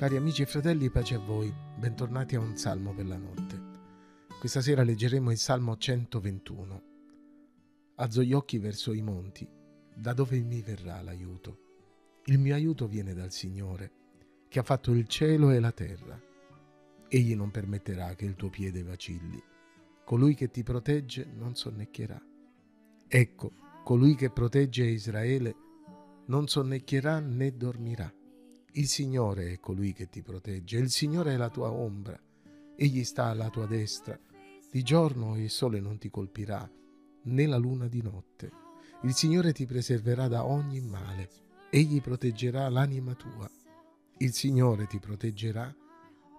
Cari amici e fratelli, pace a voi, bentornati a un salmo per la notte. Questa sera leggeremo il salmo 121. Alzo gli occhi verso i monti, da dove mi verrà l'aiuto. Il mio aiuto viene dal Signore, che ha fatto il cielo e la terra. Egli non permetterà che il tuo piede vacilli. Colui che ti protegge non sonnecchierà. Ecco, colui che protegge Israele non sonnecchierà né dormirà. Il Signore è colui che ti protegge, il Signore è la tua ombra, egli sta alla tua destra. Di giorno il sole non ti colpirà, né la luna di notte. Il Signore ti preserverà da ogni male, egli proteggerà l'anima tua. Il Signore ti proteggerà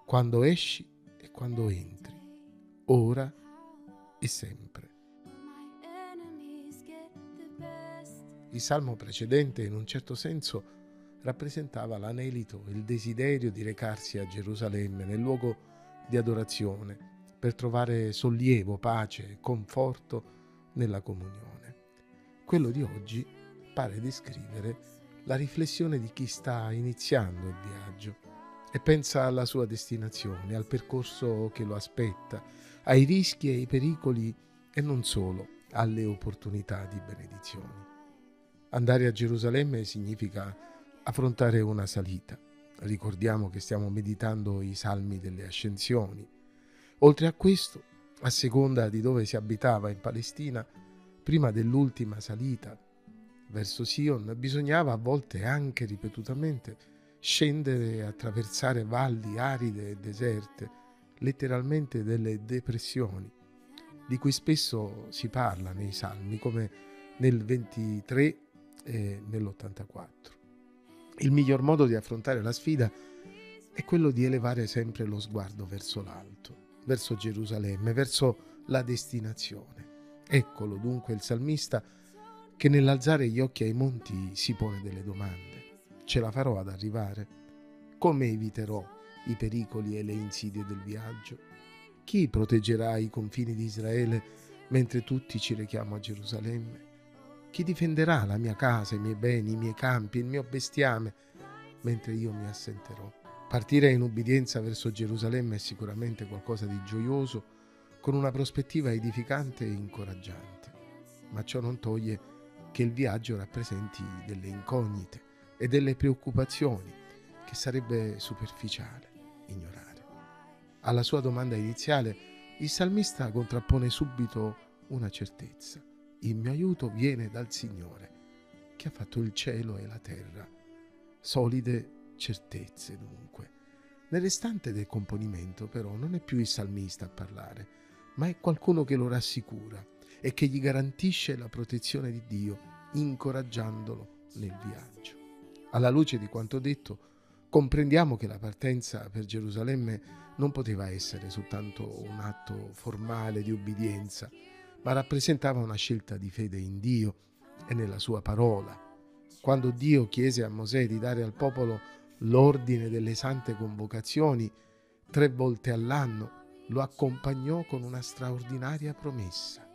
quando esci e quando entri, ora e sempre. Il salmo precedente, in un certo senso, rappresentava l'anelito, il desiderio di recarsi a Gerusalemme nel luogo di adorazione per trovare sollievo, pace e conforto nella comunione. Quello di oggi pare descrivere la riflessione di chi sta iniziando il viaggio e pensa alla sua destinazione, al percorso che lo aspetta, ai rischi e ai pericoli e non solo, alle opportunità di benedizioni. Andare a Gerusalemme significa affrontare una salita. Ricordiamo che stiamo meditando i salmi delle ascensioni. Oltre a questo, a seconda di dove si abitava in Palestina, prima dell'ultima salita verso Sion, bisognava a volte anche ripetutamente scendere e attraversare valli aride e deserte, letteralmente delle depressioni, di cui spesso si parla nei salmi, come nel 23 e nell'84. Il miglior modo di affrontare la sfida è quello di elevare sempre lo sguardo verso l'alto, verso Gerusalemme, verso la destinazione. Eccolo dunque il salmista che nell'alzare gli occhi ai monti si pone delle domande. Ce la farò ad arrivare? Come eviterò i pericoli e le insidie del viaggio? Chi proteggerà i confini di Israele mentre tutti ci rechiamo a Gerusalemme? Chi difenderà la mia casa, i miei beni, i miei campi, il mio bestiame, mentre io mi assenterò? Partire in ubbidienza verso Gerusalemme è sicuramente qualcosa di gioioso, con una prospettiva edificante e incoraggiante, ma ciò non toglie che il viaggio rappresenti delle incognite e delle preoccupazioni che sarebbe superficiale ignorare. Alla sua domanda iniziale, il salmista contrappone subito una certezza il mio aiuto viene dal Signore, che ha fatto il cielo e la terra. Solide certezze dunque. Nel restante del componimento però non è più il salmista a parlare, ma è qualcuno che lo rassicura e che gli garantisce la protezione di Dio, incoraggiandolo nel viaggio. Alla luce di quanto detto, comprendiamo che la partenza per Gerusalemme non poteva essere soltanto un atto formale di ubbidienza, ma rappresentava una scelta di fede in Dio e nella sua parola. Quando Dio chiese a Mosè di dare al popolo l'ordine delle sante convocazioni tre volte all'anno, lo accompagnò con una straordinaria promessa.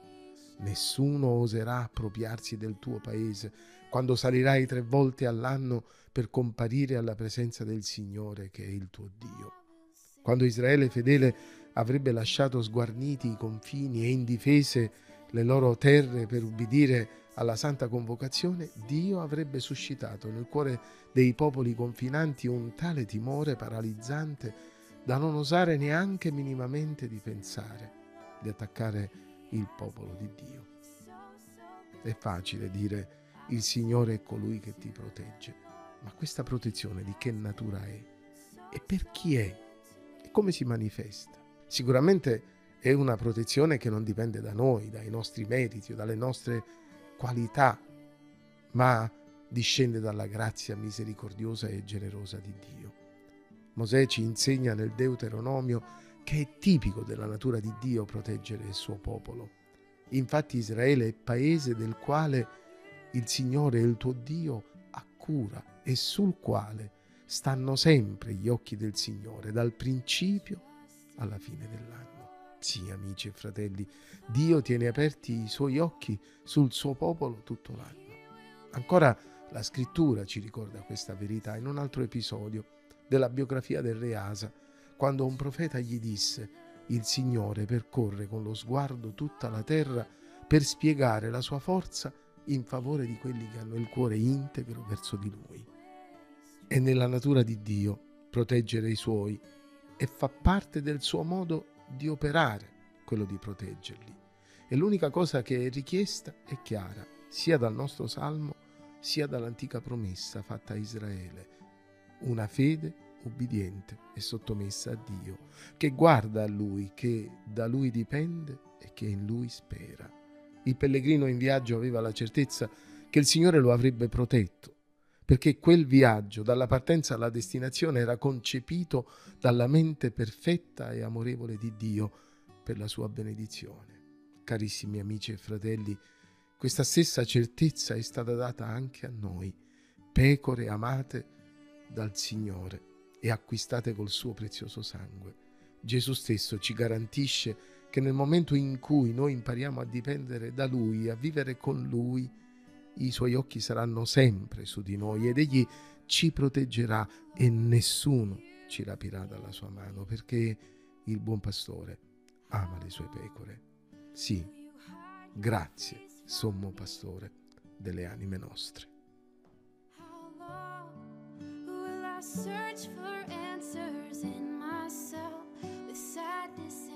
Nessuno oserà appropriarsi del tuo paese quando salirai tre volte all'anno per comparire alla presenza del Signore che è il tuo Dio. Quando Israele fedele avrebbe lasciato sguarniti i confini e indifese le loro terre per ubbidire alla santa convocazione, Dio avrebbe suscitato nel cuore dei popoli confinanti un tale timore paralizzante da non osare neanche minimamente di pensare di attaccare il popolo di Dio. È facile dire il Signore è colui che ti protegge, ma questa protezione di che natura è? E per chi è? E come si manifesta? Sicuramente è una protezione che non dipende da noi, dai nostri meriti o dalle nostre qualità, ma discende dalla grazia misericordiosa e generosa di Dio. Mosè ci insegna nel Deuteronomio che è tipico della natura di Dio proteggere il suo popolo. Infatti Israele è paese del quale il Signore, il tuo Dio, ha cura e sul quale stanno sempre gli occhi del Signore, dal principio alla fine dell'anno. Sì, amici e fratelli, Dio tiene aperti i suoi occhi sul suo popolo tutto l'anno. Ancora la scrittura ci ricorda questa verità in un altro episodio. della biografia del re Asa, quando un profeta gli disse il Signore percorre con lo sguardo tutta la terra per spiegare la sua forza in favore di quelli che hanno il cuore integro verso di Lui. È nella natura di Dio proteggere i suoi e fa parte del suo modo di operare quello di proteggerli. E l'unica cosa che è richiesta è chiara, sia dal nostro salmo sia dall'antica promessa fatta a Israele, una fede ubbidiente e sottomessa a Dio, che guarda a Lui, che da Lui dipende e che in Lui spera. Il pellegrino in viaggio aveva la certezza che il Signore lo avrebbe protetto, perché quel viaggio, dalla partenza alla destinazione, era concepito dalla mente perfetta e amorevole di Dio per la sua benedizione. Carissimi amici e fratelli, questa stessa certezza è stata data anche a noi, pecore amate dal Signore e acquistate col suo prezioso sangue. Gesù stesso ci garantisce che nel momento in cui noi impariamo a dipendere da Lui, a vivere con Lui, i suoi occhi saranno sempre su di noi ed Egli ci proteggerà e nessuno ci rapirà dalla sua mano perché il buon pastore ama le sue pecore. Sì, grazie, sommo pastore delle anime nostre. search for answers in myself with sadness